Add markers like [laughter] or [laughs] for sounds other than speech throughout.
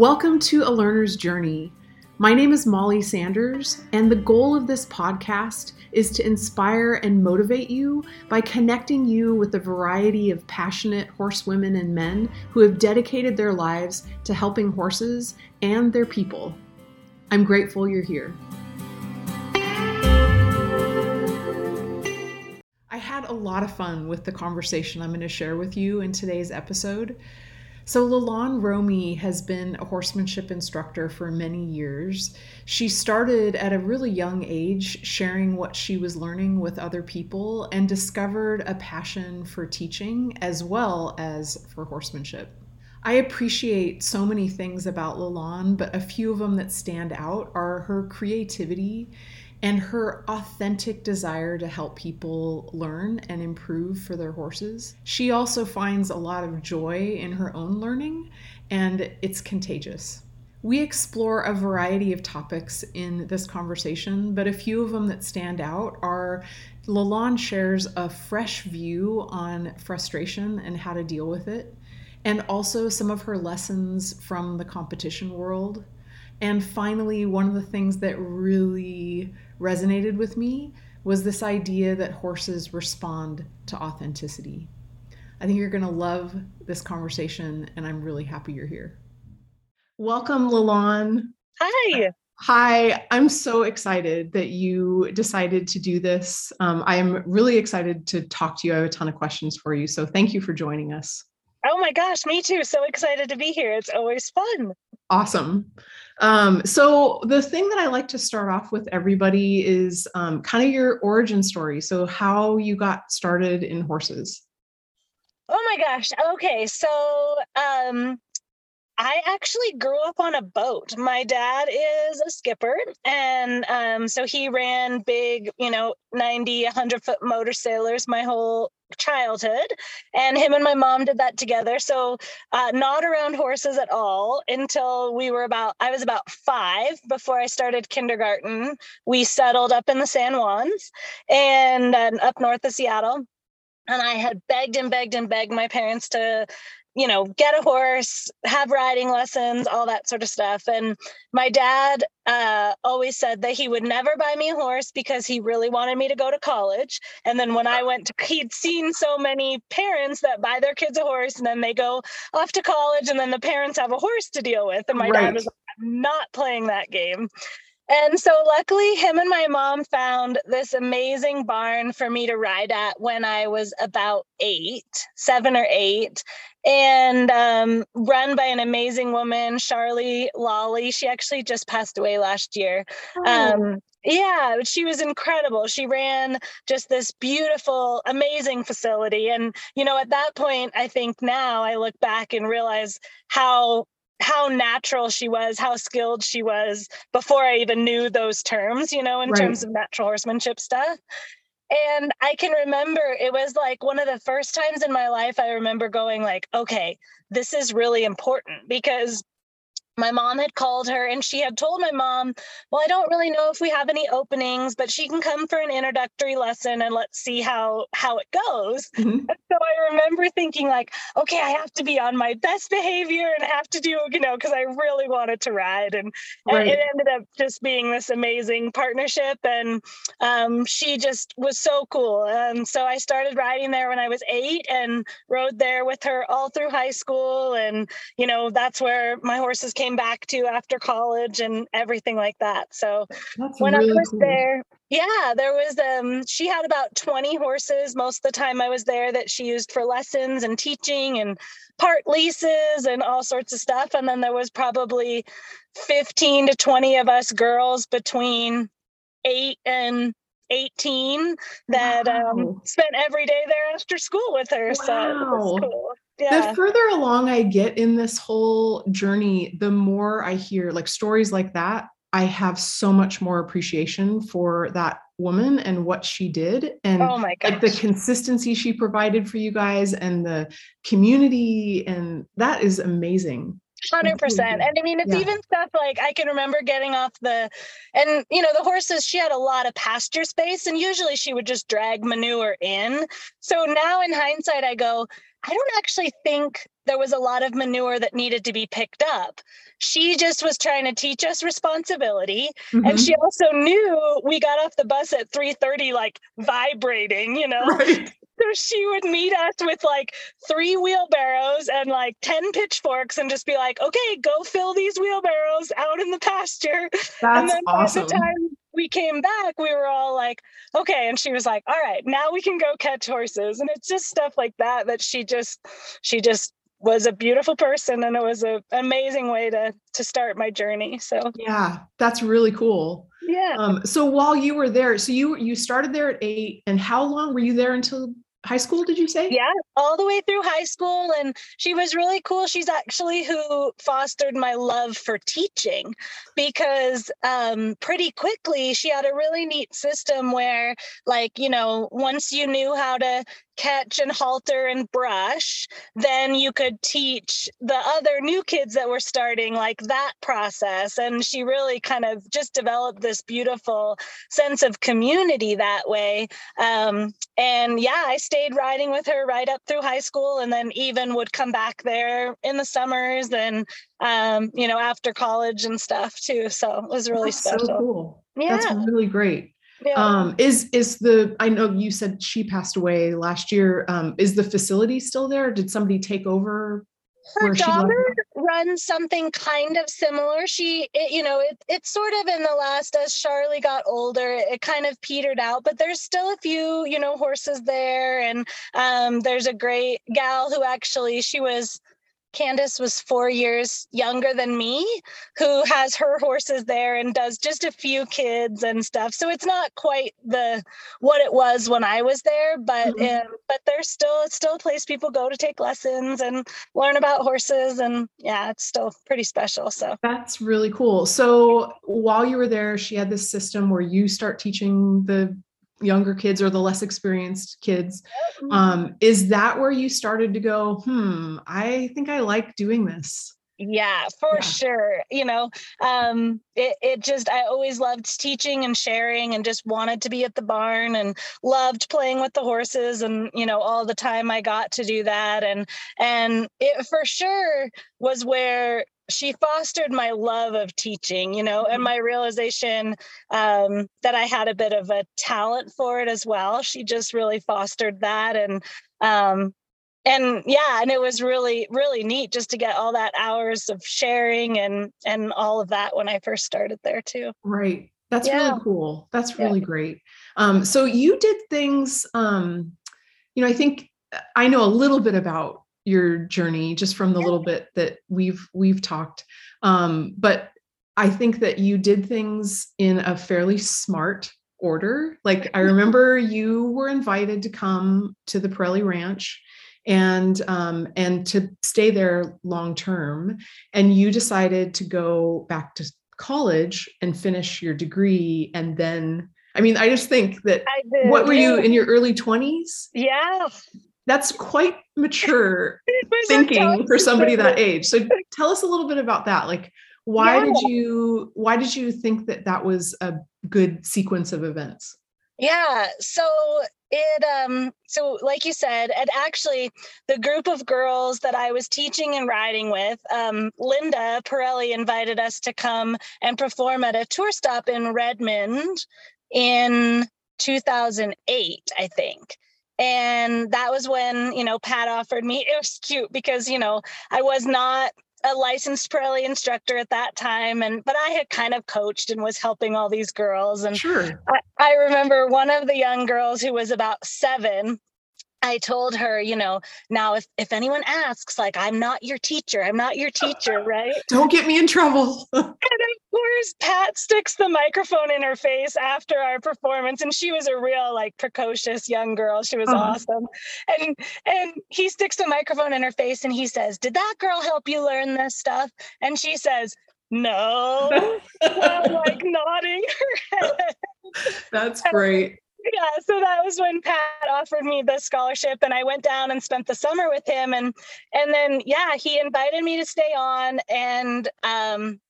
Welcome to A Learner's Journey. My name is Molly Sanders, and the goal of this podcast is to inspire and motivate you by connecting you with a variety of passionate horsewomen and men who have dedicated their lives to helping horses and their people. I'm grateful you're here. I had a lot of fun with the conversation I'm going to share with you in today's episode. So, Lillan Rome has been a horsemanship instructor for many years. She started at a really young age sharing what she was learning with other people and discovered a passion for teaching as well as for horsemanship. I appreciate so many things about Lillan, but a few of them that stand out are her creativity and her authentic desire to help people learn and improve for their horses. She also finds a lot of joy in her own learning, and it's contagious. We explore a variety of topics in this conversation, but a few of them that stand out are Lillan shares a fresh view on frustration and how to deal with it, and also some of her lessons from the competition world. And finally, one of the things that really resonated with me was this idea that horses respond to authenticity. I think you're going to love this conversation, and I'm really happy you're here. Welcome, Lillan. Hi. Hi, I'm so excited that you decided to do this. Um, I'm really excited to talk to you. I have a ton of questions for you. So thank you for joining us. Oh my gosh, me too. So excited to be here. It's always fun. Awesome. Um, so the thing that I like to start off with everybody is um, kind of your origin story. So how you got started in horses. Oh my gosh. Okay. So um, I actually grew up on a boat. My dad is a skipper. And um, so he ran big, you know, 90, 100 foot motor sailors my whole childhood. And him and my mom did that together. So, uh, not around horses at all until we were about, I was about five before I started kindergarten. We settled up in the San Juans and uh, up north of Seattle and I had begged and begged and begged my parents to you know, get a horse, have riding lessons, all that sort of stuff. And my dad uh, always said that he would never buy me a horse because he really wanted me to go to college. And then when I went to, he'd seen so many parents that buy their kids a horse and then they go off to college and then the parents have a horse to deal with. And my right. dad was like, I'm not playing that game. And so, luckily, him and my mom found this amazing barn for me to ride at when I was about eight, seven or eight, and um, run by an amazing woman, Charlie Lolly. She actually just passed away last year. Oh. Um, yeah, she was incredible. She ran just this beautiful, amazing facility. And, you know, at that point, I think now I look back and realize how how natural she was, how skilled she was before I even knew those terms, you know, in right. terms of natural horsemanship stuff. And I can remember it was like one of the first times in my life I remember going like, okay, this is really important because my mom had called her and she had told my mom, Well, I don't really know if we have any openings, but she can come for an introductory lesson and let's see how how it goes. [laughs] Mm-hmm. So I remember thinking, like, okay, I have to be on my best behavior and I have to do, you know, because I really wanted to ride. And, right. and, it ended up just being this amazing partnership. And um, she just was so cool. And so I started riding there when I was eight and rode there with her all through high school. And, you know, that's where my horses came back to after college and everything like that. So That's when really I was cool. there, yeah, there was um she had about 20 horses most of the time I was there that she used for lessons and teaching and part leases and all sorts of stuff. And then there was probably 15 to 20 of us girls between eight and 18 that um, wow. um, spent every day there after school with her. Wow. So cool yeah. the further along I get in this whole journey, the more I hear like stories like that, I have so much more appreciation for that woman and what she did and oh like the consistency she provided for you guys and the community and that is amazing. Hundred percent. And I mean, it's yeah. even stuff like I can remember getting off the, and you know, the horses. She had a lot of pasture space, and usually she would just drag manure in. So now, in hindsight, I go, I don't actually think there was a lot of manure that needed to be picked up. She just was trying to teach us responsibility, mm-hmm. and she also knew we got off the bus at three thirty, like vibrating, you know. Right. So she would meet us with like three wheelbarrows and like 10 pitchforks and just be like, okay, go fill these wheelbarrows out in the pasture. That's and then awesome. by the time we came back, we were all like, okay. And she was like, all right, now we can go catch horses. And it's just stuff like that that she just, she just was a beautiful person and it was an amazing way to to start my journey so yeah that's really cool yeah um, so while you were there so you you started there at eight and how long were you there until high school did you say? Yeah all the way through high school and she was really cool. She's actually who fostered my love for teaching because um, pretty quickly she had a really neat system where like you know once you knew how to catch and halter and brush, then you could teach the other new kids that were starting like that process. And she really kind of just developed this beautiful sense of community that way. Um, and yeah, I stayed riding with her right up through high school and then even would come back there in the summers and um, you know, after college and stuff too. So it was really That's special. So cool. Yeah. That's really great. Yeah. Um, is is the I know you said she passed away last year. Um, is the facility still there? Did somebody take over? Her daughter runs something kind of similar. She, it, you know, it, it's sort of in the last as Charlie got older, it kind of petered out. But there's still a few, you know, horses there, and um, there's a great gal who actually she was Candace was four years younger than me, who has her horses there and does just a few kids and stuff. So it's not quite the what it was when I was there, but mm-hmm. um, but there's still it's still a place people go to take lessons and learn about horses, and yeah, it's still pretty special. So that's really cool. So while you were there, she had this system where you start teaching the younger kids or the less experienced kids mm-hmm. um, is that where you started to go hmm i think i like doing this yeah for yeah. sure you know um it, it just i always loved teaching and sharing and just wanted to be at the barn and loved playing with the horses and you know all the time i got to do that and and it for sure was where she fostered my love of teaching, you know, and mm-hmm. my realization um, that I had a bit of a talent for it as well. She just really fostered that, and um, and yeah, and it was really really neat just to get all that hours of sharing and and all of that when I first started there too. Right, that's yeah. really cool. That's really yeah. great. Um, so you did things. Um, you know, I think I know a little bit about your journey just from the little bit that we've we've talked. Um, but i think that you did things in a fairly smart order. Like i remember you were invited to come to the Parelli ranch and um, and to stay there long term. And you decided to go back to college and finish your degree and then I mean, I just think that what were you in your early 20s? Yeah that's quite mature [laughs] thinking for somebody that age. So tell us a little bit about that. Like why yeah. did you why did you think that that was a good sequence of events? Yeah so it um so like you said and actually the group of girls that i was teaching and riding with um linda Parelli invited us to come and perform at a tour stop in redmond in 2008 i think and that was when, you know, Pat offered me, it was cute because, you know, I was not a licensed Parelli instructor at that time and but I had kind of coached and was helping all these girls and sure. I, I remember one of the young girls who was about seven I told her, you know, now if if anyone asks, like, I'm not your teacher, I'm not your teacher, right? [laughs] Don't get me in trouble. [laughs] and of course, Pat sticks the microphone in her face after our performance, and she was a real like precocious young girl. She was uh-huh. awesome, and and he sticks the microphone in her face, and he says, "Did that girl help you learn this stuff?" And she says, "No," [laughs] like nodding her head. That's great yeah, so that was when Pat offered me the scholarship and I went down and spent the summer with him and and then yeah, he invited me to stay on and um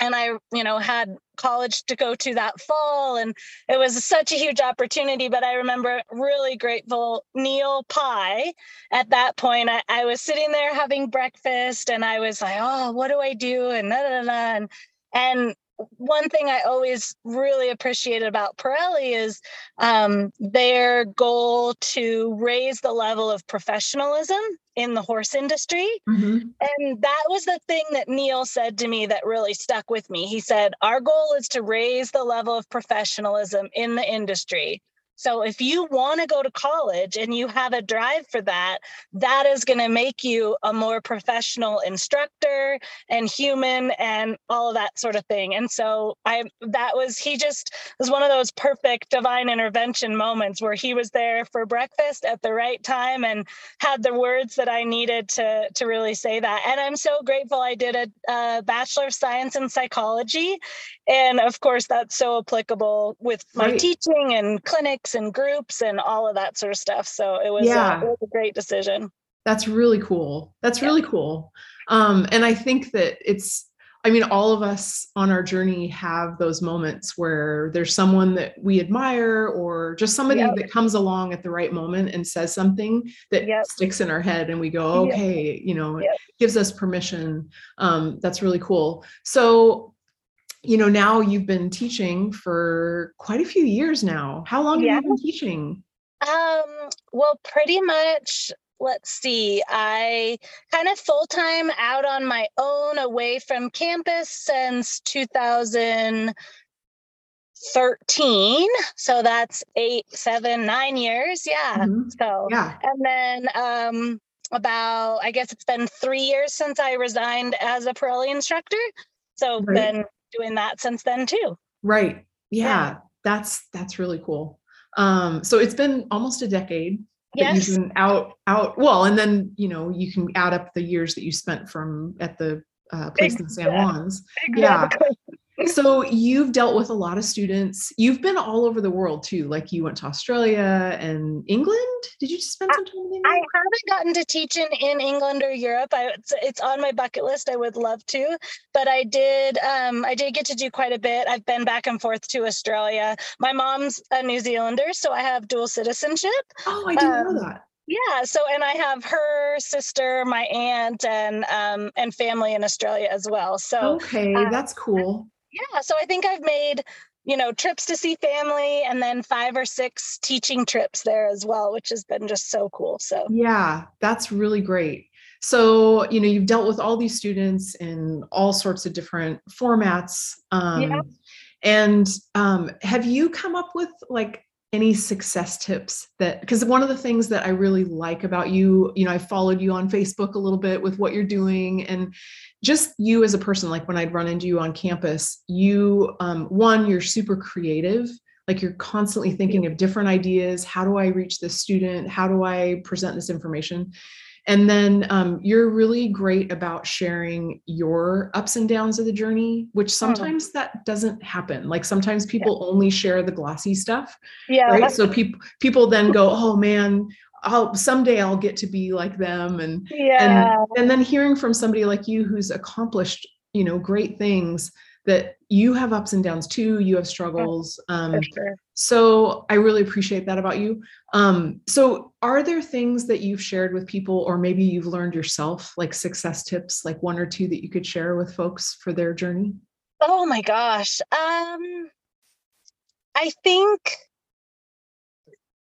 and I, you know, had college to go to that fall and it was such a huge opportunity but i remember really grateful neil pye. At that point I, I was sitting there having breakfast and i was like oh what do i do? and da, da, da, and and one thing I always really appreciated about Parelli is um, their goal to raise the level of professionalism in the horse industry. Mm-hmm. And that was the thing that Neil said to me that really stuck with me. He said, Our goal is to raise the level of professionalism in the industry. So if you want to go to college and you have a drive for that, that is going to make you a more professional instructor and human and all of that sort of thing. And so I that was he just was one of those perfect divine intervention moments where he was there for breakfast at the right time and had the words that I needed to to really say that. And I'm so grateful I did a, a bachelor of science in psychology and of course that's so applicable with my right. teaching and clinics and groups and all of that sort of stuff. So it was, yeah. it was a great decision. That's really cool. That's really cool. Um, and I think that it's, I mean, all of us on our journey have those moments where there's someone that we admire or just somebody yep. that comes along at the right moment and says something that yep. sticks in our head and we go, okay, yep. you know, gives us permission. Um, that's really cool. So you know, now you've been teaching for quite a few years now. How long yeah. have you been teaching? Um, well, pretty much let's see, I kind of full time out on my own away from campus since 2013. So that's eight, seven, nine years. Yeah. Mm-hmm. So, yeah. And then, um, about, I guess it's been three years since I resigned as a Parelli instructor. So, right. been doing that since then too. Right. Yeah, yeah. That's that's really cool. Um, so it's been almost a decade that yes. you've been out out well, and then you know you can add up the years that you spent from at the uh, place exactly. in San Juan's. Exactly. Yeah so you've dealt with a lot of students. You've been all over the world too. Like you went to Australia and England. Did you spend some time in England? I haven't gotten to teaching in, England or Europe. I, it's, it's on my bucket list. I would love to, but I did. Um, I did get to do quite a bit. I've been back and forth to Australia. My mom's a New Zealander, so I have dual citizenship. Oh, I didn't um, know that. Yeah, so and I have her sister, my aunt, and um, and family in Australia as well. So okay, um, that's cool yeah so i think i've made you know trips to see family and then five or six teaching trips there as well which has been just so cool so yeah that's really great so you know you've dealt with all these students in all sorts of different formats um, yeah. and um, have you come up with like any success tips that because one of the things that I really like about you, you know, I followed you on Facebook a little bit with what you're doing and just you as a person, like when I'd run into you on campus, you um, one, you're super creative. Like you're constantly thinking of different ideas. How do I reach this student? How do I present this information? And then um, you're really great about sharing your ups and downs of the journey, which hmm. sometimes that doesn't happen. Like sometimes people yeah. only share the glossy stuff. Yeah. Right. So people people then go, oh man, I'll someday I'll get to be like them. And yeah. and, and then hearing from somebody like you who's accomplished, you know, great things that you have ups and downs too you have struggles um, sure. So i really appreciate that about you. Um, so are there things that you've shared with people or maybe you've learned yourself like success tips like one or two that you could share with folks for their journey? Oh my gosh um, i think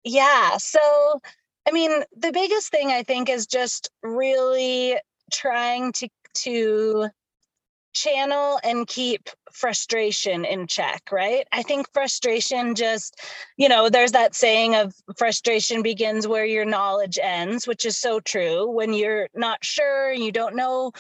yeah so i mean the biggest thing i think is just really trying to to channel and keep frustration in check, right? I think frustration just, you know, there's that saying of frustration begins where your knowledge ends, which is so true. When you're not sure, you don't know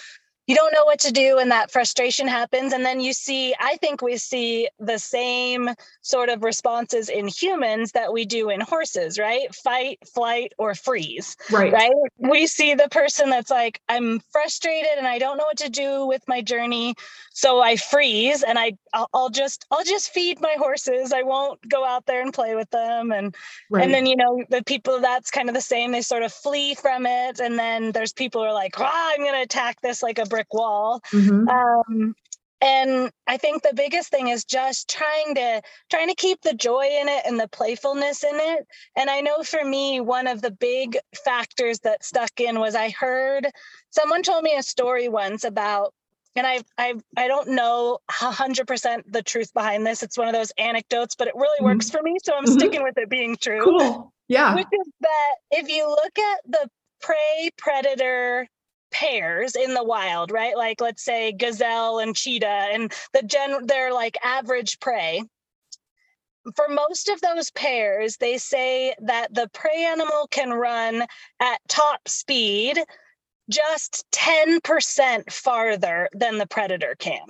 you don't know what to do and that frustration happens. And then you see i think we see the same sort of responses in humans that we do in horses right? Fight flight or freeze right. right? We see the person that's like i'm frustrated and i don't know what to do with my journey so i freeze and i i'll, I'll just i'll just feed my horses. I won't go out there and play with them. And right. and then you know the people that's kind of the same. They sort of flee from it. And then there's people who are like ah, i'm going to attack this like a brick wall Mhm. um, and i think the biggest thing is just trying to trying to keep the joy in it and the playfulness in it and i know for me one of the big factors that stuck in was i heard someone told me a story once about and I, I I don't know hundred percent the truth behind this. It's one of those anecdotes, but it really Mhm. works for me, so I'm Mhm. sticking with it being true cool yeah which is that if you look at the prey predator pairs in the wild, right? Like let's say gazelle and cheetah and the gen they're like average prey. For most of those pairs, they say that the prey animal can run at top speed just 10% farther than the predator can.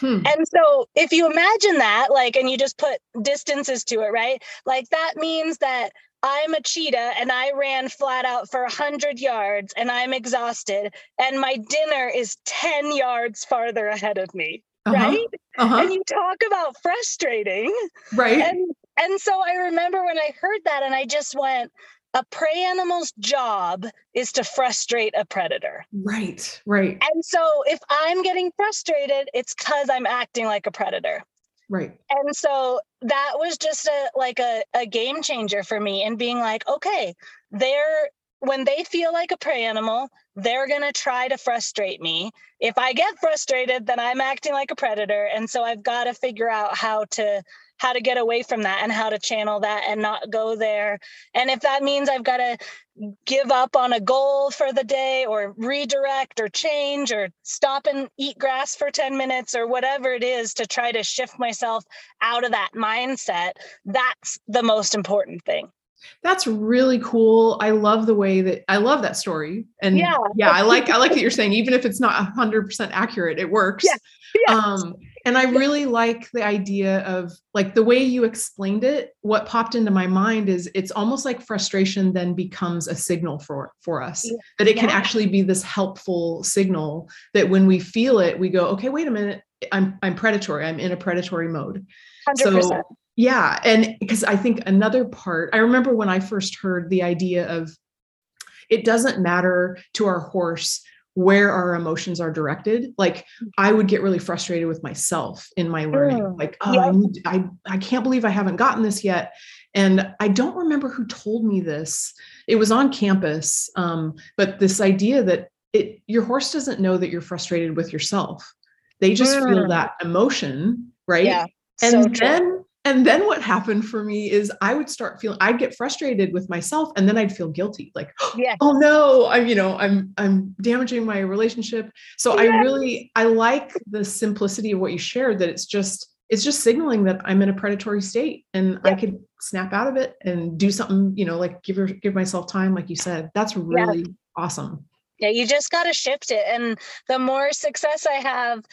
Hmm. And so if you imagine that, like, and you just put distances to it, right? Like that means that I'm a cheetah and I ran flat out for 100 yards and I'm exhausted and my dinner is 10 yards farther ahead of me, Uh-huh. right? uh-huh And you talk about frustrating. right And and so I remember when I heard that and I just went, a prey animal's job is to frustrate a predator. right right And so if I'm getting frustrated, it's because I'm acting like a predator. Right And so that was just a like a, a game changer for me and being like, okay, they're when they feel like a prey animal, they're gonna try to frustrate me. If I get frustrated, then I'm acting like a predator. And so I've got to figure out how to how to get away from that and how to channel that and not go there. And if that means I've got to give up on a goal for the day or redirect or change or stop and eat grass for 10 minutes or whatever it is to try to shift myself out of that mindset, that's the most important thing. That's really cool. I love the way that I love that story. And Yeah. yeah, I like I like that you're saying even if it's not 100% accurate, it works. Yeah. Yeah. Um and I really like the idea of like the way you explained it. What popped into my mind is it's almost like frustration then becomes a signal for for us. Yeah. That it can Yeah. actually be this helpful signal that when we feel it, we go, okay, wait a minute, I'm I'm predatory. I'm in a predatory mode. 100%. So yeah, and because I think another part, I remember when I first heard the idea of it doesn't matter to our horse where our emotions are directed. Like I would get really frustrated with myself in my learning. Mm, Like, oh, yeah. I, I I can't believe I haven't gotten this yet. And I don't remember who told me this. It was on campus, um, but this idea that it your horse doesn't know that you're frustrated with yourself. They just feel that emotion, right? yeah. and so then and then what happened for me is i would start feeling i'd get frustrated with myself and then i'd feel guilty. Like Yeah. [gasps] oh no i'm you know i'm i'm damaging my relationship. So i really i like the simplicity of what you shared that it's just it's just signaling that i'm in a predatory state and i could snap out of it and do something you know like give her give myself time like you said. That's really awesome. Yeah, you just got to shift it. And the more success I have,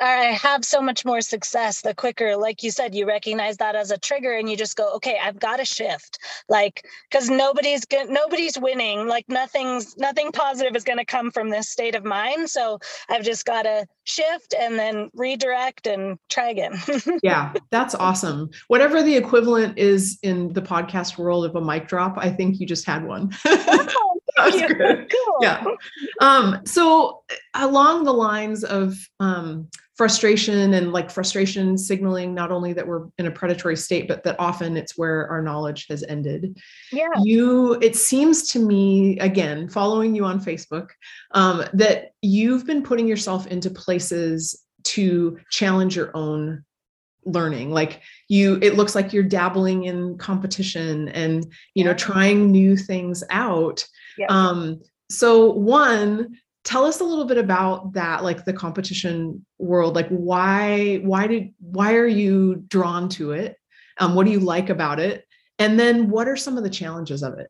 I have so much more success the quicker, like you said, you recognize that as a trigger and you just go, okay, I've got to shift. Like, because nobody's good, nobody's winning. Like, nothing's, nothing positive is going to come from this state of mind. So I've just got to shift and then redirect and try again. [laughs] yeah that's awesome whatever the equivalent is in the podcast world of a mic drop i think you just had one Oh, [laughs] [laughs] That's you. good. Cool. Yeah. um so along the lines of um frustration and like frustration signaling not only that we're in a predatory state but that often it's where our knowledge has ended Yeah. you it seems to me again following you on facebook um, that you've been putting yourself into places to challenge your own learning like you it looks like you're dabbling in competition and you know trying new things out Yeah. um so one tell us a little bit about that like the competition world like why why did why are you drawn to it um what do you like about it and then what are some of the challenges of it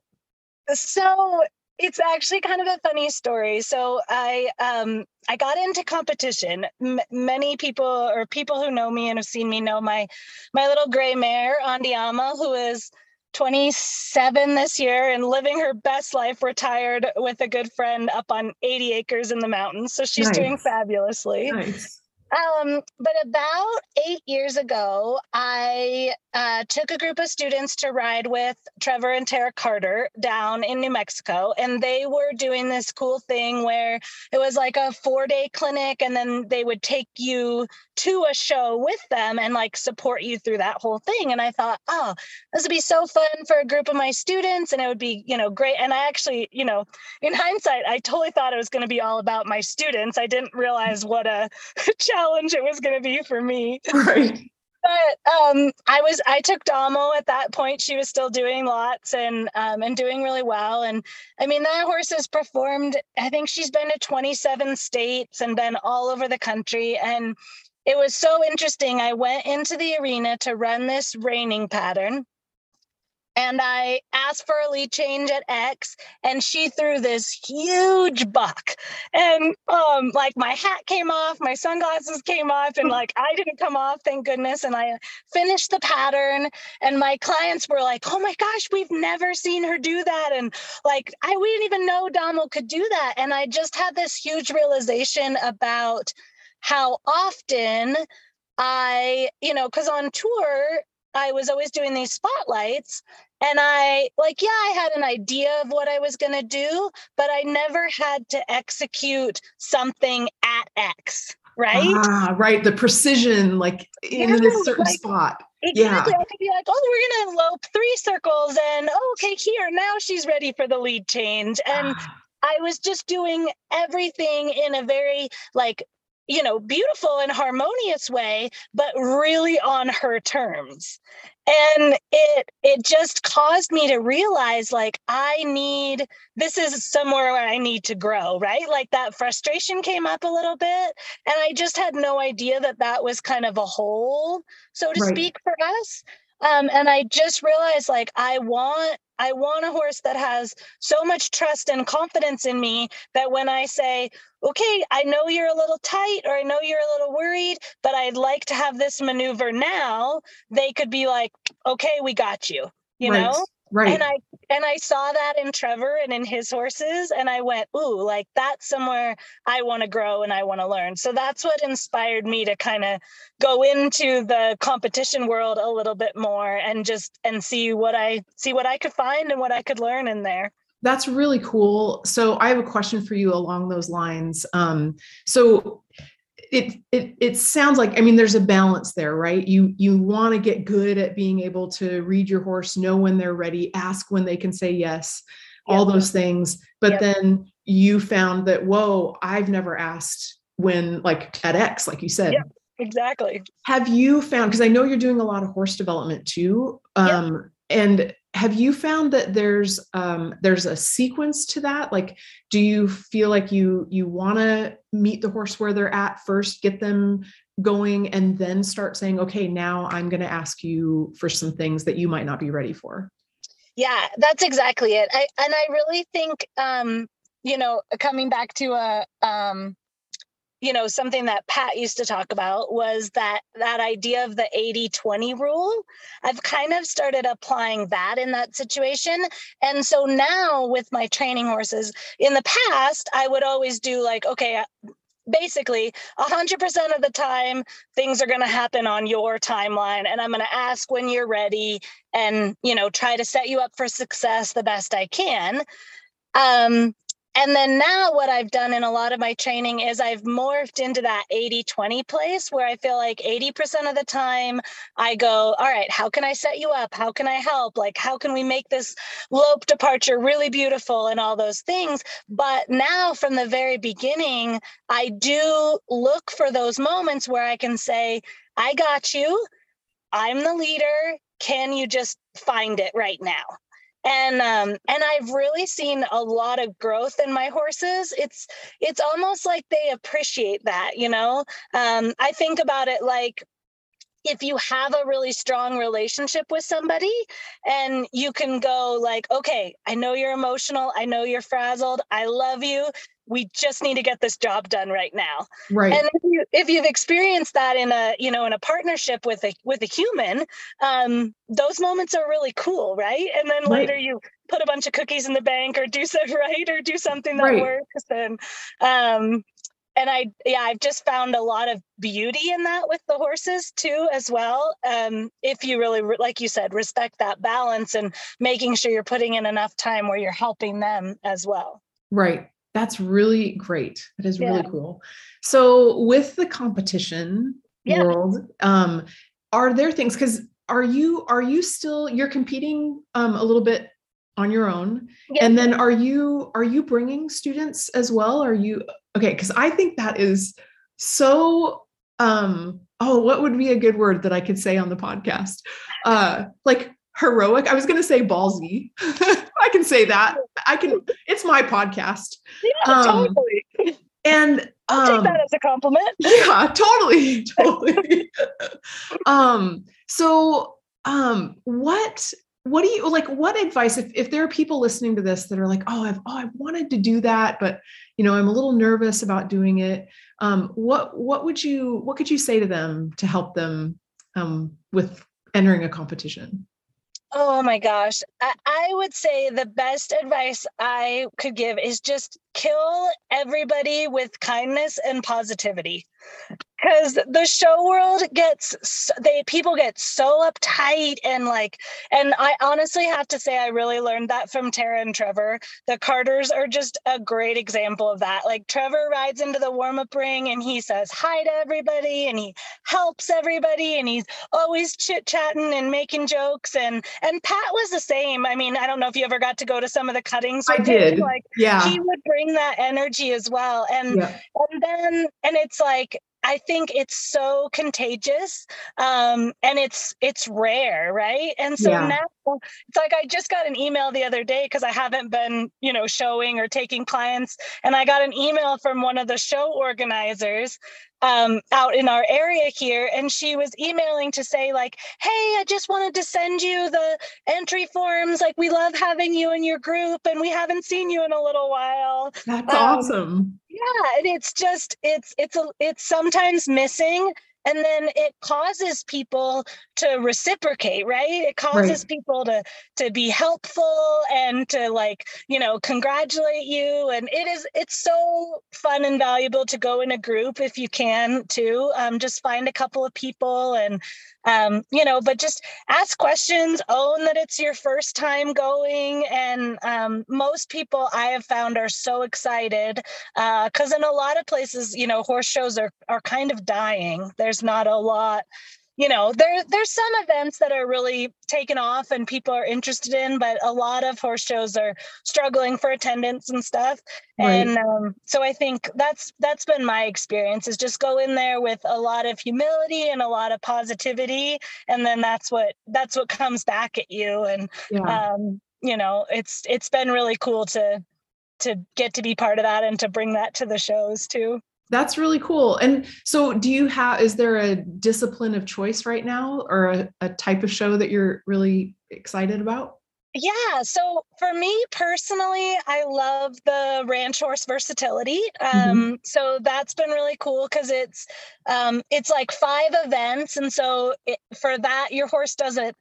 So it's actually kind of a funny story. So I um I got into competition. M- many people or people who know me and have seen me know my my little gray mare Andiamo, who is 27 this year and living her best life, retired with a good friend up on 80 acres in the mountains. So she's nice. doing fabulously. Nice. Um, but about eight years ago, I uh, took a group of students to ride with Trevor and Tara Carter down in New Mexico. And they were doing this cool thing where it was like a four day clinic, and then they would take you to a show with them and like support you through that whole thing. And I thought, oh, this would be so fun for a group of my students. And it would be, you know, great. And I actually, you know, in [laughs] hindsight, I totally thought it was going to be all about my students. I didn't realize what a [laughs] challenge it was going to be for me. [laughs] Right but um, I was I took Damo at that point. She was still doing lots and um, and doing really well. And I mean that horse has performed. I think she's been to 27 states and been all over the country. And it was so interesting. I went into the arena to run this reining pattern and I asked for a lead change at X, and she threw this huge buck. And um, like my hat came off, my sunglasses came off, and [laughs] like I didn't come off, thank goodness. And I finished the pattern, and my clients were like, "Oh my gosh, we've never seen her do that!" And like I we didn't even know Damo could do that. And I just had this huge realization about how often I, you know, because on tour I was always doing these spotlights and I like yeah I had an idea of what I was going to do but I never had to execute something at X right ah, right the precision like in yeah, a certain like, spot exactly yeah. I could be like oh we're going to lope three circles and oh, okay here now she's ready for the lead change and ah. I was just doing everything in a very like you know beautiful and harmonious way but really on her terms. And it it just caused me to realize like i need this is somewhere where i need to grow right? Like that frustration came up a little bit and i just had no idea that that was kind of a hole so to right. speak for us. Um, and i just realized like i want i want a horse that has so much trust and confidence in me that when i say okay, I know you're a little tight or I know you're a little worried, but I'd like to have this maneuver now, they could be like, okay, we got you, you right. know? Right. And I and I saw that in Trevor and in his horses and I went, "Ooh, like that's somewhere I want to grow and I want to learn." So that's what inspired me to kind of go into the competition world a little bit more and just and see what I see what I could find and what I could learn in there. That's really cool. So I have a question for you along those lines. Um, so it, it it sounds like I mean there's a balance there, right? You you want to get good at being able to read your horse, know when they're ready, ask when they can say yes, yep. all those things. But yep. then you found that whoa, I've never asked when like at X, like you said. Yep, exactly. Have you found because I know you're doing a lot of horse development too. Um, and have you found that there's um, there's a sequence to that? Like do you feel like you you want to meet the horse where they're at first get them going and then start saying okay now i'm going to ask you for some things that you might not be ready for yeah that's exactly it. I, and i really think um you know coming back to a um you know something that pat used to talk about was that that idea of the 80 20 rule. I've kind of started applying that in that situation. And so now with my training horses in the past i would always do like okay uh, basically 100% of the time things are going to happen on your timeline and i'm going to ask when you're ready and you know try to set you up for success the best i can. Um and then now what I've done in a lot of my training is I've morphed into that 80 20 place where I feel like 80% of the time I go, all right, how can I set you up? How can I help? Like, how can we make this lope departure really beautiful and all those things? But now from the very beginning, I do look for those moments where I can say, I got you. I'm the leader. Can you just find it right now? And um and i've really seen a lot of growth in my horses. It's it's almost like they appreciate that you know? Um i think about it like if you have a really strong relationship with somebody and you can go like okay i know you're emotional i know you're frazzled i love you we just need to get this job done right now right and if, you, if you've experienced that in a you know in a partnership with a with a human um those moments are really cool right and then right. later you put a bunch of cookies in the bank or do [laughs] something right or do something that right. works and um and I yeah I've just found a lot of beauty in that with the horses too as well. Um, if you really like you said respect that balance and making sure you're putting in enough time where you're helping them as well. Right. That's really great. That is really cool. So with the competition yeah. world, um, are there things because are you are you still you're competing um, a little bit on your own yeah. and then are you are you bringing students as well are you okay because i think that is so um oh what would be a good word that i could say on the podcast uh like heroic. I was going to say ballsy. [laughs] I can say that. I can it's my podcast. Yeah um, totally. and I'll take that um, as a compliment. [laughs] Yeah, totally, [laughs] totally. um, so um, what what do you like what advice if, if there are people listening to this that are like oh i've oh i wanted to do that but you know i'm a little nervous about doing it um, what what would you what could you say to them to help them um, with entering a competition oh my gosh. I, I would say the best advice i could give is just kill everybody with kindness and positivity because the show world gets they people get so uptight and like and i honestly have to say i really learned that from tara and trevor. The carters are just a great example of that. Like trevor rides into the warm-up ring and he says hi to everybody and he helps everybody and he's always chit-chatting and making jokes and and pat was the same. I mean i don't know if you ever got to go to some of the cuttings i did. like yeah. he would bring that energy as well. And yeah. and then and it's like I think it's so contagious um, and it's it's rare, right? And so yeah. now it's like I just got an email the other day because I haven't been, you know, showing or taking clients, and I got an email from one of the show organizers um, out in our area here, and she was emailing to say like, "Hey, I just wanted to send you the entry forms. Like, we love having you in your group, and we haven't seen you in a little while." That's um, awesome. Yeah, and it's just it's it's a it's sometimes missing and then it causes people to reciprocate right? It causes right. people to to be helpful and to like you know congratulate you. And it is it's so fun and valuable to go in a group if you can too. Um, just find a couple of people and um, you know but just ask questions own that it's your first time going. And um, most people i have found are so excited because uh, in a lot of places you know horse shows are, are kind of dying there's not a lot you know there there's some events that are really taken off and people are interested in but a lot of horse shows are struggling for attendance and stuff right. and um, so i think that's that's been my experience is just go in there with a lot of humility and a lot of positivity and then that's what that's what comes back at you and yeah. um, you know it's it's been really cool to to get to be part of that and to bring that to the shows too that's really cool. And so, do you have, is there a discipline of choice right now or a, a type of show that you're really excited about? Yeah. So for me personally, I love the ranch horse versatility. Mm-hmm. Um, mm-hmm. So that's been really cool because it's um, it's like five events, and so it, for that, your horse doesn't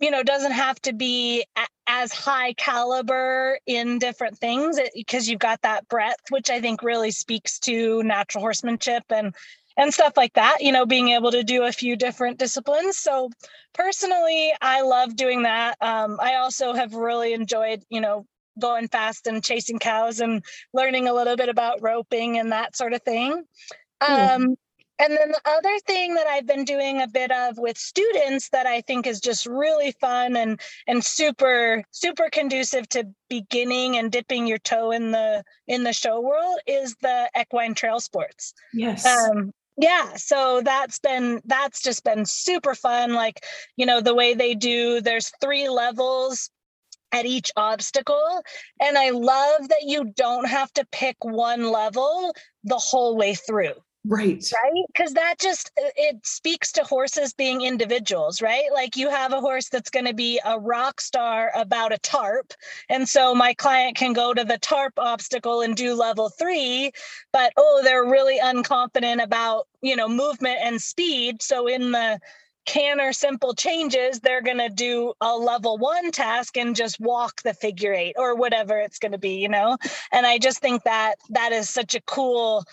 you know doesn't have to be a, as high caliber in different things because you've got that breadth which i think really speaks to natural horsemanship and and stuff like that you know being able to do a few different disciplines. So personally i love doing that. Um, i also have really enjoyed you know going fast and chasing cows and learning a little bit about roping and that sort of thing. Um, and then the other thing that I've been doing a bit of with students that I think is just really fun and and super super conducive to beginning and dipping your toe in the in the show world is the equine trail sports. Yes. Um, yeah so that's been that's just been super fun like you know the way they do there's three levels at each obstacle and i love that you don't have to pick one level the whole way through Right. Right. Because that just uh, it speaks to horses being individuals, right? Like you have a horse that's going to be a rock star about a tarp. And so my client can go to the tarp obstacle and do level three, but oh, they're really unconfident about, you know, movement and speed. So in the canter simple changes, they're going to do a level one task and just walk the figure eight or whatever it's going to be, you know? And I just think that that is such a cool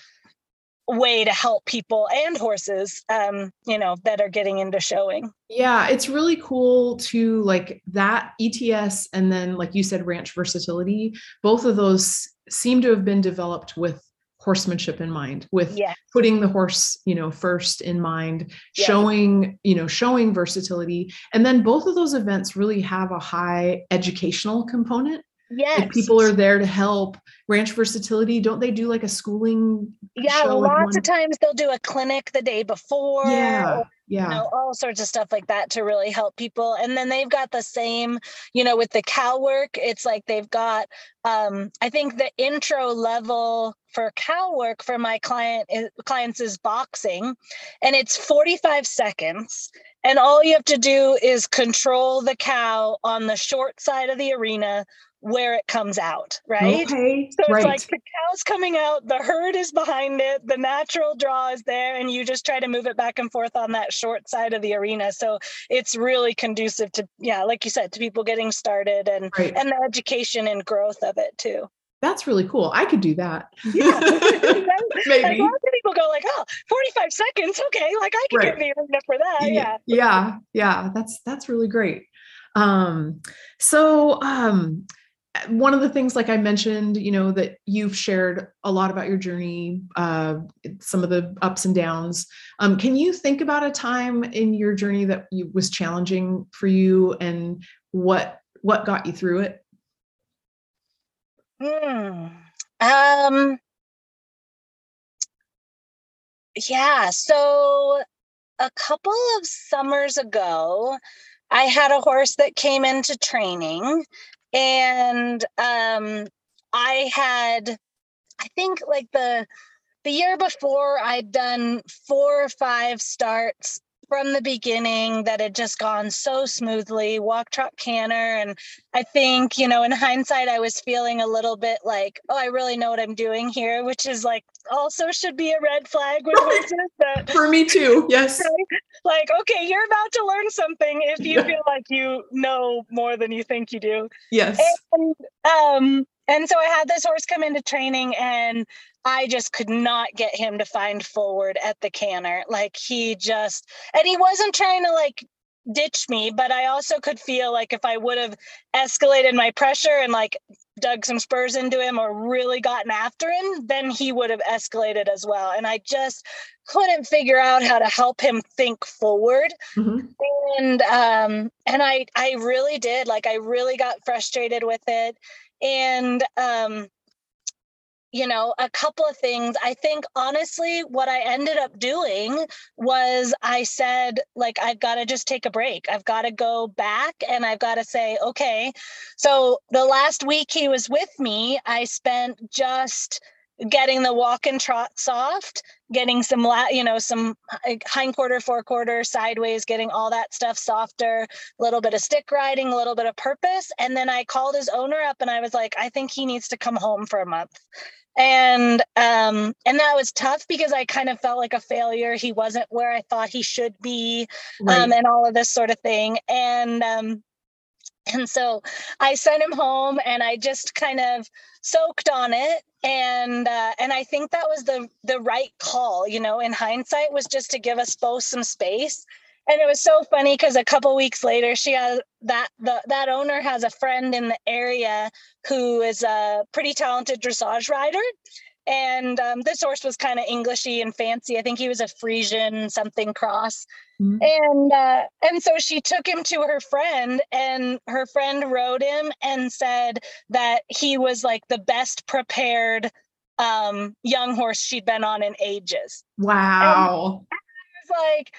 way to help people and horses um you know that are getting into showing yeah it's really cool to like that ets and then like you said ranch versatility both of those seem to have been developed with horsemanship in mind with yeah. putting the horse you know first in mind yeah. showing you know showing versatility and then both of those events really have a high educational component Yes. People are there to help. Ranch Versatility, don't they do like a schooling? Yeah, lots of times they'll do a clinic the day before. Yeah. Or, yeah. You know, all sorts of stuff like that to really help people. And then they've got the same, you know, with the cow work, it's like they've got um, I think the intro level for cow work for my client is, clients is boxing and it's 45 seconds and all you have to do is control the cow on the short side of the arena where it comes out, right? Okay, so it's right. like the cow's coming out, the herd is behind it, the natural draw is there, and you just try to move it back and forth on that short side of the arena. So it's really conducive to, yeah, like you said, to people getting started and right. and the education and growth of it too. That's really cool. I could do that. Yeah. [laughs] [laughs] Maybe. Like, lots of people go like, oh, 45 seconds. Okay. Like I can right. get the arena for that. Yeah. Yeah. Yeah. That's that's really great. Um, so um one of the things like i mentioned you know that you've shared a lot about your journey uh, some of the ups and downs. Um, can you think about a time in your journey that you, was challenging for you and what what got you through it? Hmm. um. Yeah so a couple of summers ago I had a horse that came into training and um, I had, I think like the the year before, I'd done four or five starts from the beginning that had just gone so smoothly walk trot canter and i think you know in hindsight i was feeling a little bit like oh i really know what i'm doing here which is like also should be a red flag with horses but for me too yes like okay you're about to learn something if you yeah. feel like you know more than you think you do yes and um and so I had this horse come into training and I just could not get him to find forward at the canter. Like he just, and he wasn't trying to like ditch me, but I also could feel like if I would have escalated my pressure and like dug some spurs into him or really gotten after him, then he would have escalated as well. And I just couldn't figure out how to help him think forward. Mm-hmm. And um and I I really did like I really got frustrated with it and um you know a couple of things i think honestly what i ended up doing was i said like i've got to just take a break i've got to go back and i've got to say okay so the last week he was with me i spent just getting the walk and trot soft, getting some, you know, some hind quarter, fore quarter, sideways, getting all that stuff softer, a little bit of stick riding, a little bit of purpose. And then I called his owner up and I was like, I think he needs to come home for a month. And um, and that was tough because I kind of felt like a failure. He wasn't where I thought he should be, right. um, and all of this sort of thing. And um, and so I sent him home and I just kind of soaked on it and uh, and I think that was the the right call, you know, in hindsight was just to give us both some space. And it was so funny because a couple weeks later, she has that the that owner has a friend in the area who is a pretty talented dressage rider, and um, this horse was kind of Englishy and fancy. I think he was a Friesian something cross, mm-hmm. and uh, and so she took him to her friend, and her friend rode him and said that he was like the best prepared um, young horse she'd been on in ages. Wow! And I was like,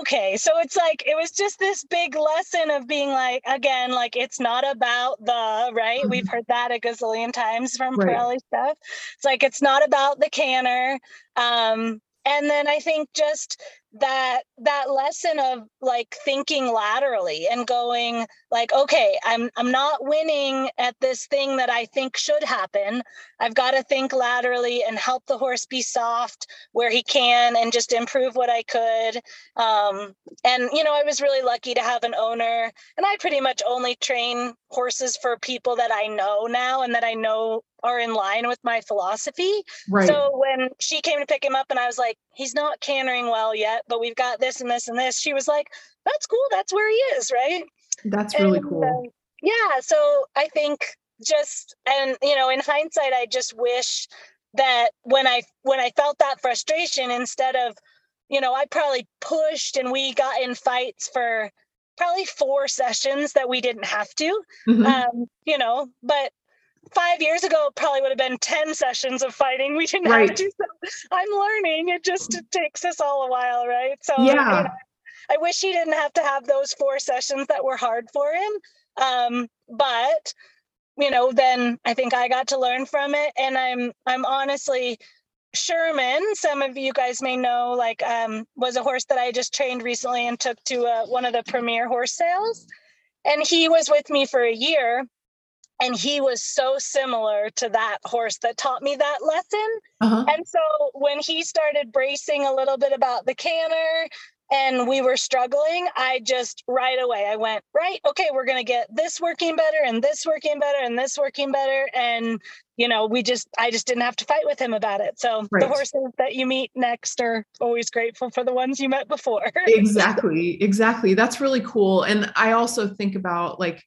okay so it's like it was just this big lesson of being like again like it's not about the right mm-hmm. we've heard that a gazillion times from right. Parelli stuff it's like it's not about the canter um and then i think just that that lesson of like thinking laterally and going like okay i'm i'm not winning at this thing that i think should happen. I've got to think laterally and help the horse be soft where he can and just improve what i could. Um, and you know i was really lucky to have an owner and i pretty much only train horses for people that i know now and that i know are in line with my philosophy. Right. So when she came to pick him up and I was like, he's not cantering well yet, but we've got this and this and this, she was like, that's cool. That's where he is. Right. That's really and, cool. Uh, yeah. So I think just, and, you know, in hindsight, I just wish that when I, when I felt that frustration, instead of, you know, I probably pushed and we got in fights for probably four sessions that we didn't have to, mm-hmm. um, you know, but five years ago probably would have been 10 sessions of fighting. We didn't right. have to so i'm learning. It just it takes us all a while right? So yeah. you know, i wish he didn't have to have those four sessions that were hard for him. Um, but you know then i think i got to learn from it. And i'm i'm honestly sherman some of you guys may know like um, was a horse that i just trained recently and took to uh, one of the premier horse sales. And he was with me for a year and he was so similar to that horse that taught me that lesson. Uh-huh. and so when he started bracing a little bit about the canter and we were struggling i just right away i went right okay we're going to get this working better and this working better and this working better. And you know we just i just didn't have to fight with him about it. So right. the horses that you meet next are always grateful for the ones you met before. Exactly exactly. That's really cool. And i also think about like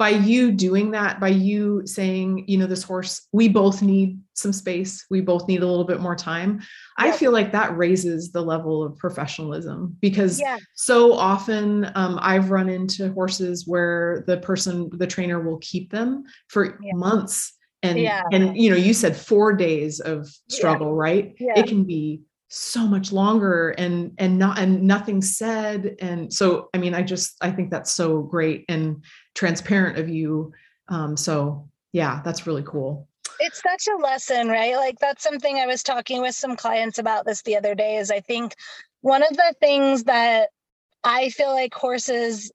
by you doing that, by you saying, you know, this horse, we both need some space, we both need a little bit more time, yep. I feel like that raises the level of professionalism because yeah. so often um, I've run into horses where the person, the trainer will keep them for yeah. months. And, yeah. and, you know, you said four days of struggle, right? It can be so much longer and and not and nothing said. And so i mean i just i think that's so great and transparent of you. Um so yeah that's really cool. It's such a lesson right? Like that's something i was talking with some clients about this the other day is i think one of the things that i feel like horses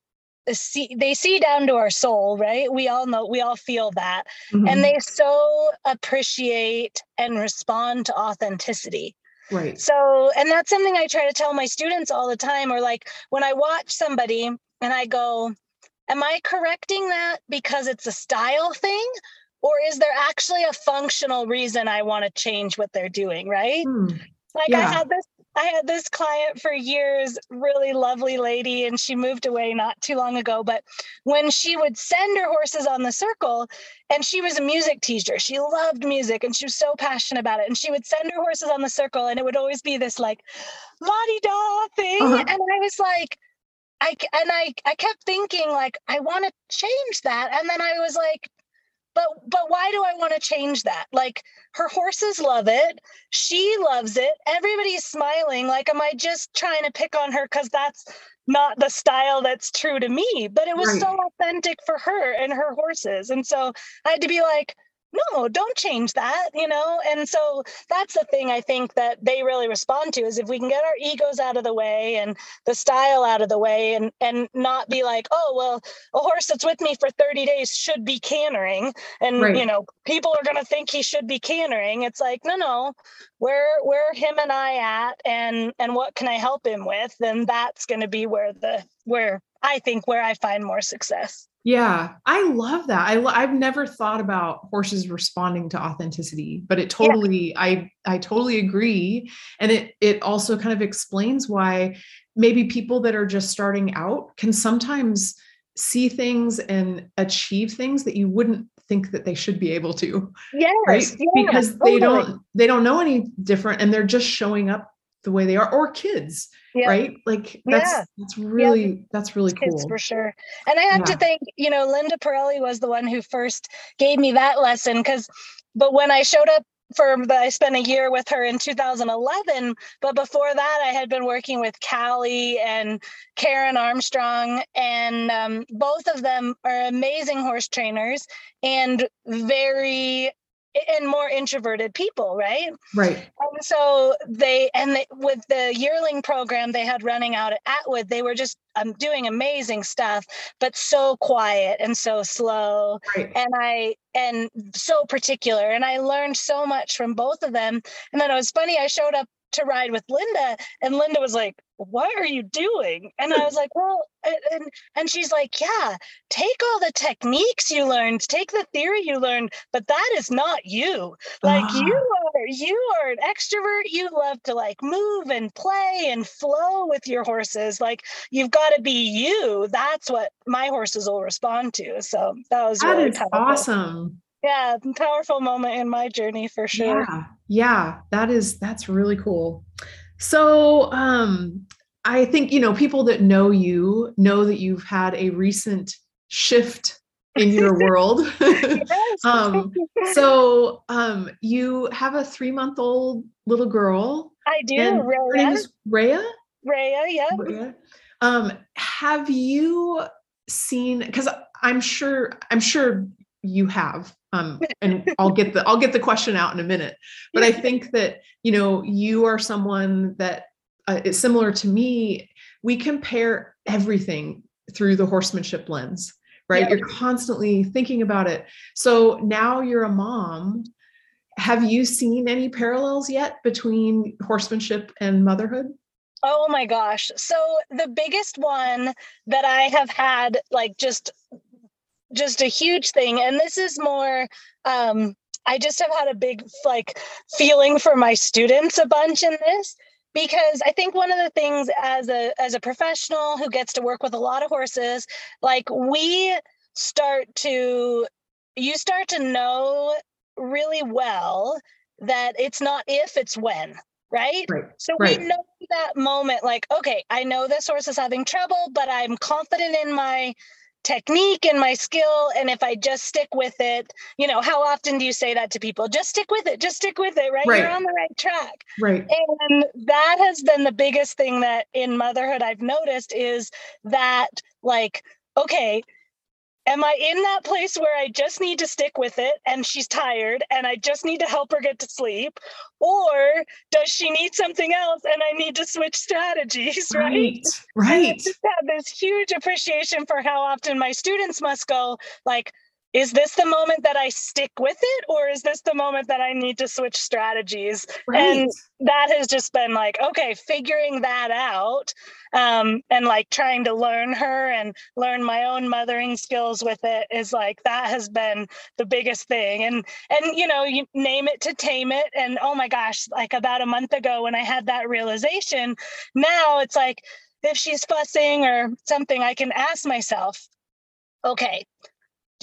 see they see down to our soul right? We all know we all feel that. Mm-hmm. and they so appreciate and respond to authenticity Right. So, and that's something I try to tell my students all the time, or like when I watch somebody and I go, Am I correcting that because it's a style thing? Or is there actually a functional reason I want to change what they're doing? Right. Hmm. Like yeah. I had this I had this client for years, really lovely lady, and she moved away not too long ago. But when she would send her horses on the circle, and she was a music teacher, she loved music and she was so passionate about it. And she would send her horses on the circle, and it would always be this like la di da thing. Uh-huh. And I was like, I and I I kept thinking like I want to change that, and then I was like, but but why do i want to change that? Like her horses love it. She loves it. Everybody's smiling. Like am i just trying to pick on her because that's not the style that's true to me? But it was right. so authentic for her and her horses. And so i had to be like no don't change that you know? And so that's the thing i think that they really respond to is if we can get our egos out of the way and the style out of the way and and not be like oh well a horse that's with me for 30 days should be cantering and right. you know people are going to think he should be cantering it's like no no. Where where him and i at and and what can i help him with? Then that's going to be where the where i think where i find more success yeah, I love that. I I've never thought about horses responding to authenticity, but it totally yeah. I I totally agree and it it also kind of explains why maybe people that are just starting out can sometimes see things and achieve things that you wouldn't think that they should be able to. Yes, right? because totally. they don't they don't know any different and they're just showing up the way they are or kids yeah. right like that's yeah. that's really yeah. that's really kids cool for sure and i have to think you know linda Parelli was the one who first gave me that lesson because but when i showed up for the, I spent a year with her in 2011, but before that, I had been working with Callie and Karen Armstrong, and um, both of them are amazing horse trainers and very and more introverted people, right? Right. And so they and they, with the yearling program they had running out at Atwood, they were just um, doing amazing stuff, but so quiet and so slow. Right. And I and so particular. And I learned so much from both of them. And then it was funny. I showed up to ride with Linda, and Linda was like, "What are you doing?" And I was like, "Well," and and she's like, "Yeah, take all the techniques you learned, take the theory you learned, but that is not you. Like you Ah. are you are an extrovert. You love to like move and play and flow with your horses. Like you've got to be you. That's what my horses will respond to. So that was That really is awesome. Yeah, powerful moment in my journey for sure. Yeah. Yeah, that is that's really cool. So, um I think, you know, people that know you know that you've had a recent shift in your [laughs] world. Yes. [laughs] um so, um you have a 3-month-old little girl I do, and her name is Rhea? Raya, yeah. Rhea? Um have you seen cuz I'm sure I'm sure you have um and I'll get the I'll get the question out in a minute. But I think that you know you are someone that uh, is similar to me. We compare everything through the horsemanship lens right? Yeah. you're constantly thinking about it. So now you're a mom. Have you seen any parallels yet between horsemanship and motherhood? Oh my gosh. So the biggest one that I have had like just just a huge thing and this is more um I just have had a big like feeling for my students a bunch in this because I think one of the things as a as a professional who gets to work with a lot of horses like we start to you start to know really well that it's not if it's when right right so Right. we know that moment, like, okay, I know this horse is having trouble, but I'm confident in my technique and my skill. And if I just stick with it, you know, how often do you say that to people? Just stick with it, just stick with it, right? You're on the right track. right And that has been the biggest thing that in motherhood I've noticed is that, like, okay, am I in that place where I just need to stick with it and she's tired and I just need to help her get to sleep? Or does she need something else and I need to switch strategies, [laughs] right? right And I just have this huge appreciation for how often my students must go, like, is this the moment that I stick with it, or is this the moment that I need to switch strategies? right That has just been like, okay, figuring that out, um, and like trying to learn her and learn my own mothering skills with it is like that has been the biggest thing. And and you know, you name it to tame it. And oh my gosh, like about a month ago when I had that realization, now it's like if she's fussing or something, I can ask myself, okay,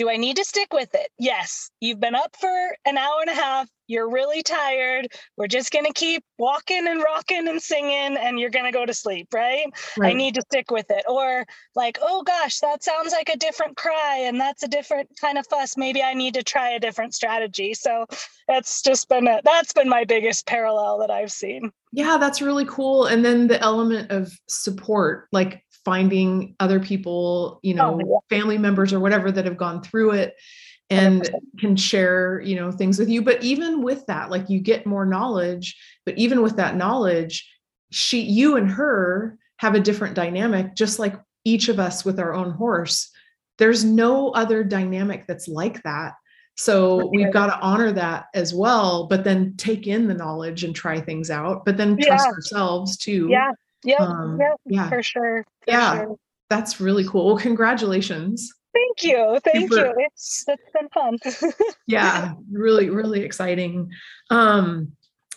do I need to stick with it? Yes. You've been up for an hour and a half. You're really tired. We're just going to keep walking and rocking and singing, and you're going to go to sleep, right? I need to stick with it. Or, like, oh gosh, that sounds like a different cry, and that's a different kind of fuss. Maybe I need to try a different strategy. So that's just been a, that's been my biggest parallel that I've seen. Yeah, that's really cool. And then the element of support, like finding other people, you know, Oh, yeah. family members or whatever that have gone through it and 100%. can share, you know, things with you. But even with that, like you get more knowledge, but even with that knowledge, she, you and her have a different dynamic, just like each of us with our own horse. There's no other dynamic that's like that. So we've got to honor that as well, but then take in the knowledge and try things out, but then trust Yeah. ourselves too. Yeah. Yep. Um, yep. yeah, For sure. For Yeah. sure. that's really cool. Well, congratulations. Thank you. Thank Super. you. It's it's been fun. [laughs] Yeah, really, really exciting. Um,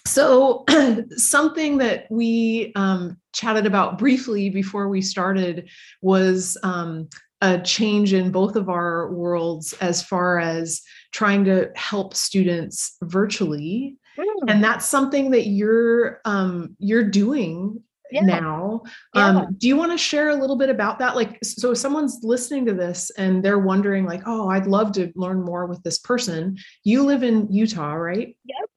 so [clears throat] something that we um, chatted about briefly before we started was um, a change in both of our worlds as far as trying to help students virtually Mm, and that's something that you're um you're doing Yeah. now Yeah. um do you want to share a little bit about that like so if someone's listening to this and they're wondering like oh i'd love to learn more with this person you live in utah right Yep.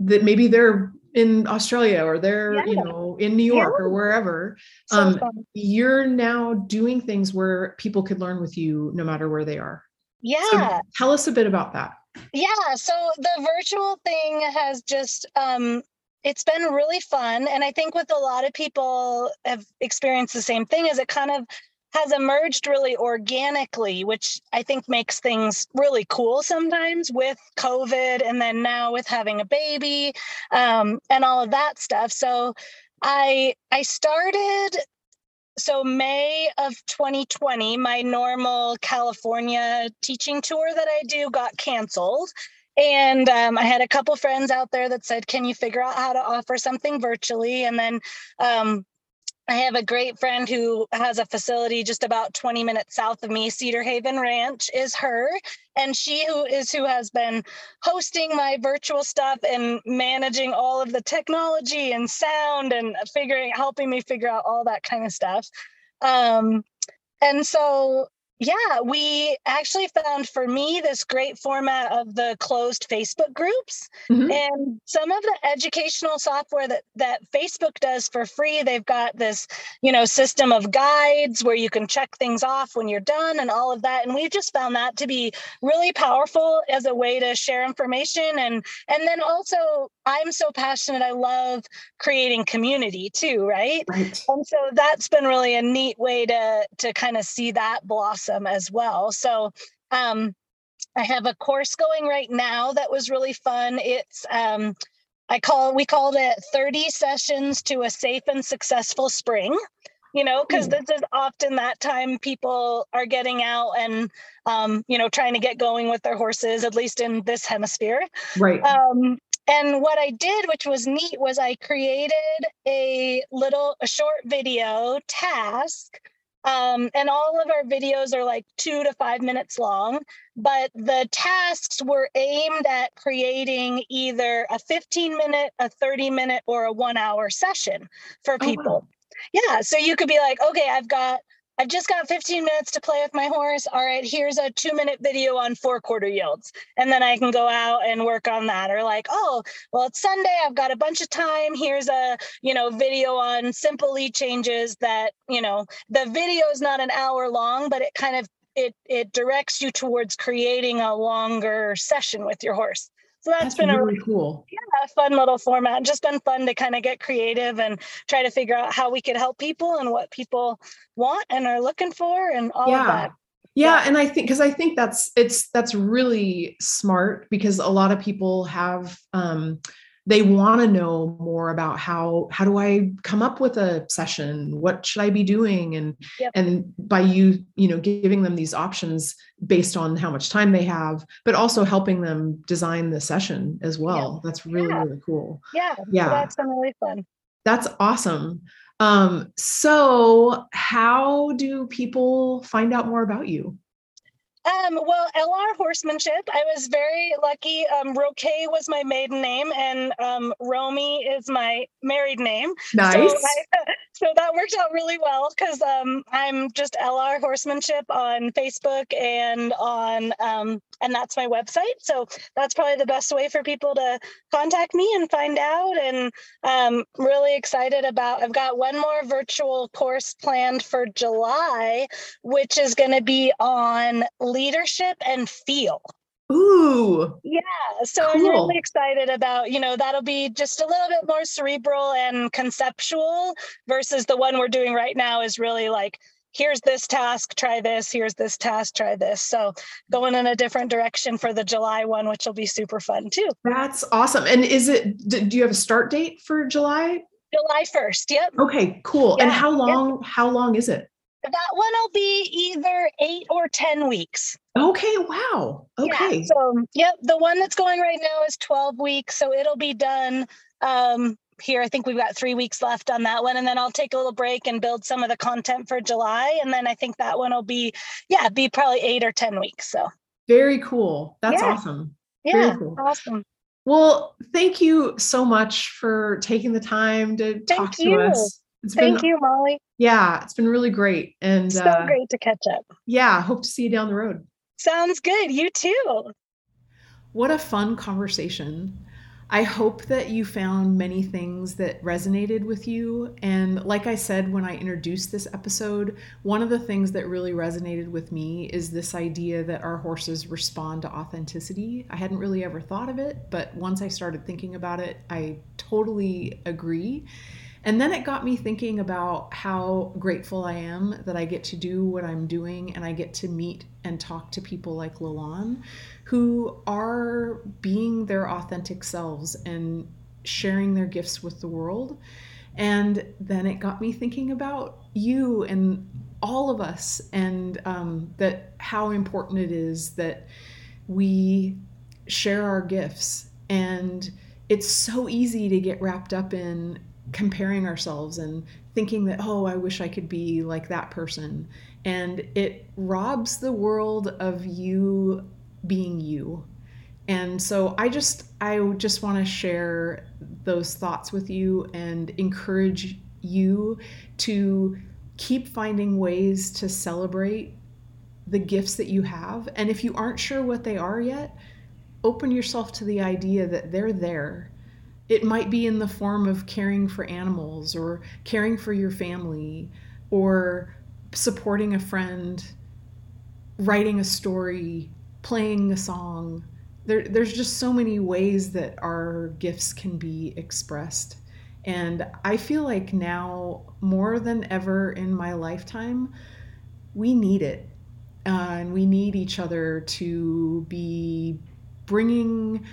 that maybe they're in australia or they're you know in new york or wherever so um, fun. you're now doing things where people could learn with you no matter where they are so Yeah. tell us a bit about that Yeah, so the virtual thing has just um it's been really fun and I think with a lot of people have experienced the same thing as it kind of has emerged really organically, which I think makes things really cool sometimes with COVID and then now with having a baby um, and all of that stuff. So I I started so May of 2020, my normal California teaching tour that I do got canceled. And um, I had a couple friends out there that said, "Can you figure out how to offer something virtually?" And then um, I have a great friend who has a facility just about 20 minutes south of me. Cedar Haven Ranch is her. And she who is who has been hosting my virtual stuff and managing all of the technology and sound and figuring helping me figure out all that kind of stuff. Um, and so yeah, we actually found for me this great format of the closed Facebook groups mm-hmm. and some of the educational software that that Facebook does for free. They've got this, you know, system of guides where you can check things off when you're done and all of that. And we've just found that to be really powerful as a way to share information and and then also I'm so passionate. I love creating community too, right? right. And so that's been really a neat way to to kind of see that blossom as well. So um, I have a course going right now that was really fun. It's um, I call we called it 30 sessions to a safe and successful spring you know because this is often that time people are getting out and um, you know trying to get going with their horses at least in this hemisphere right um, and what I did, which was neat, was I created a little, a short video task. Um, and all of our videos are like two to five minutes long, but the tasks were aimed at creating either a 15 minute, a 30 minute, or a one hour session for people. Oh, wow. Yeah. So you could be like, okay, I've got I've just got 15 minutes to play with my horse. All right, here's a two minute video on fore quarter yields. And then I can go out and work on that. Or like, oh, well, it's Sunday. I've got a bunch of time. Here's a, you know, video on simple lead changes that, you know, the video is not an hour long, but it kind of it it directs you towards creating a longer session with your horse. So that's, that's been really a cool. Yeah, fun little format. Just been fun to kind of get creative and try to figure out how we could help people and what people want and are looking for and all yeah. of that. Yeah, yeah, and I think because I think that's it's that's really smart because a lot of people have um they want to know more about how how do i come up with a session? What should i be doing? And yep. and by you you know giving them these options based on how much time they have but also helping them design the session as well. Yep. that's really yeah. really cool. Yeah. Yeah. So that's been really fun. That's awesome. Um so how do people find out more about you um, well, LR horsemanship. I was very lucky. Um, Roque was my maiden name, and um, Rome is my married name. Nice. So, I, [laughs] so that worked out really well because um, I'm just LR horsemanship on Facebook and on, um, and that's my website. So that's probably the best way for people to contact me and find out. And um, really excited about. I've got one more virtual course planned for July, which is going to be on leadership and feel. Ooh. Yeah. So cool. I'm really excited about, you know, that'll be just a little bit more cerebral and conceptual versus the one we're doing right now is really like, here's this task, try this, here's this task, try this. So going in a different direction for the July one, which will be super fun too. That's awesome. And is it, do you have a start date for July? July 1st. Yep. Okay, cool. Yeah. And how long, yep. how long is it? That one will be either eight or 10 weeks. Okay, wow. Okay. Yeah, so, yep, the one that's going right now is 12 weeks. So it'll be done um, here. I think we've got three weeks left on that one. And then I'll take a little break and build some of the content for July. And then I think that one will be, yeah, be probably eight or 10 weeks. So very cool. That's yeah. awesome. Yeah, cool. awesome. Well, thank you so much for taking the time to thank talk you. to us. It's Thank been, you, Molly. Yeah, it's been really great. And so uh, great to catch up. Yeah, hope to see you down the road. Sounds good. You too. What a fun conversation. I hope that you found many things that resonated with you. And like I said when I introduced this episode, one of the things that really resonated with me is this idea that our horses respond to authenticity. I hadn't really ever thought of it, but once I started thinking about it, I totally agree. And then it got me thinking about how grateful I am that I get to do what I'm doing and I get to meet and talk to people like Lillan who are being their authentic selves and sharing their gifts with the world. And then it got me thinking about you and all of us and um, that how important it is that we share our gifts. And it's so easy to get wrapped up in comparing ourselves and thinking that, oh, I wish I could be like that person. And it robs the world of you being you. And so I just I just want to share those thoughts with you and encourage you to keep finding ways to celebrate the gifts that you have. And if you aren't sure what they are yet, open yourself to the idea that they're there. It might be in the form of caring for animals or caring for your family or supporting a friend, writing a story, playing a song. There, there's just so many ways that our gifts can be expressed. And I feel like now, more than ever in my lifetime, we need it. Uh, and we need each other to be bringing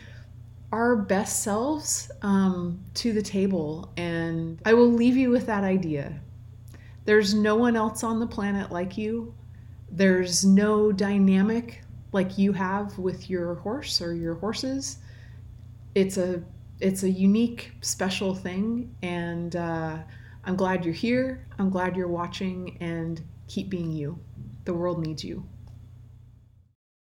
our best selves um, to the table. And I will leave you with that idea. There's no one else on the planet like you. There's no dynamic like you have with your horse or your horses. It's a it's a unique, special thing, and uh, I'm glad you're here. I'm glad you're watching, and keep being you. The world needs you.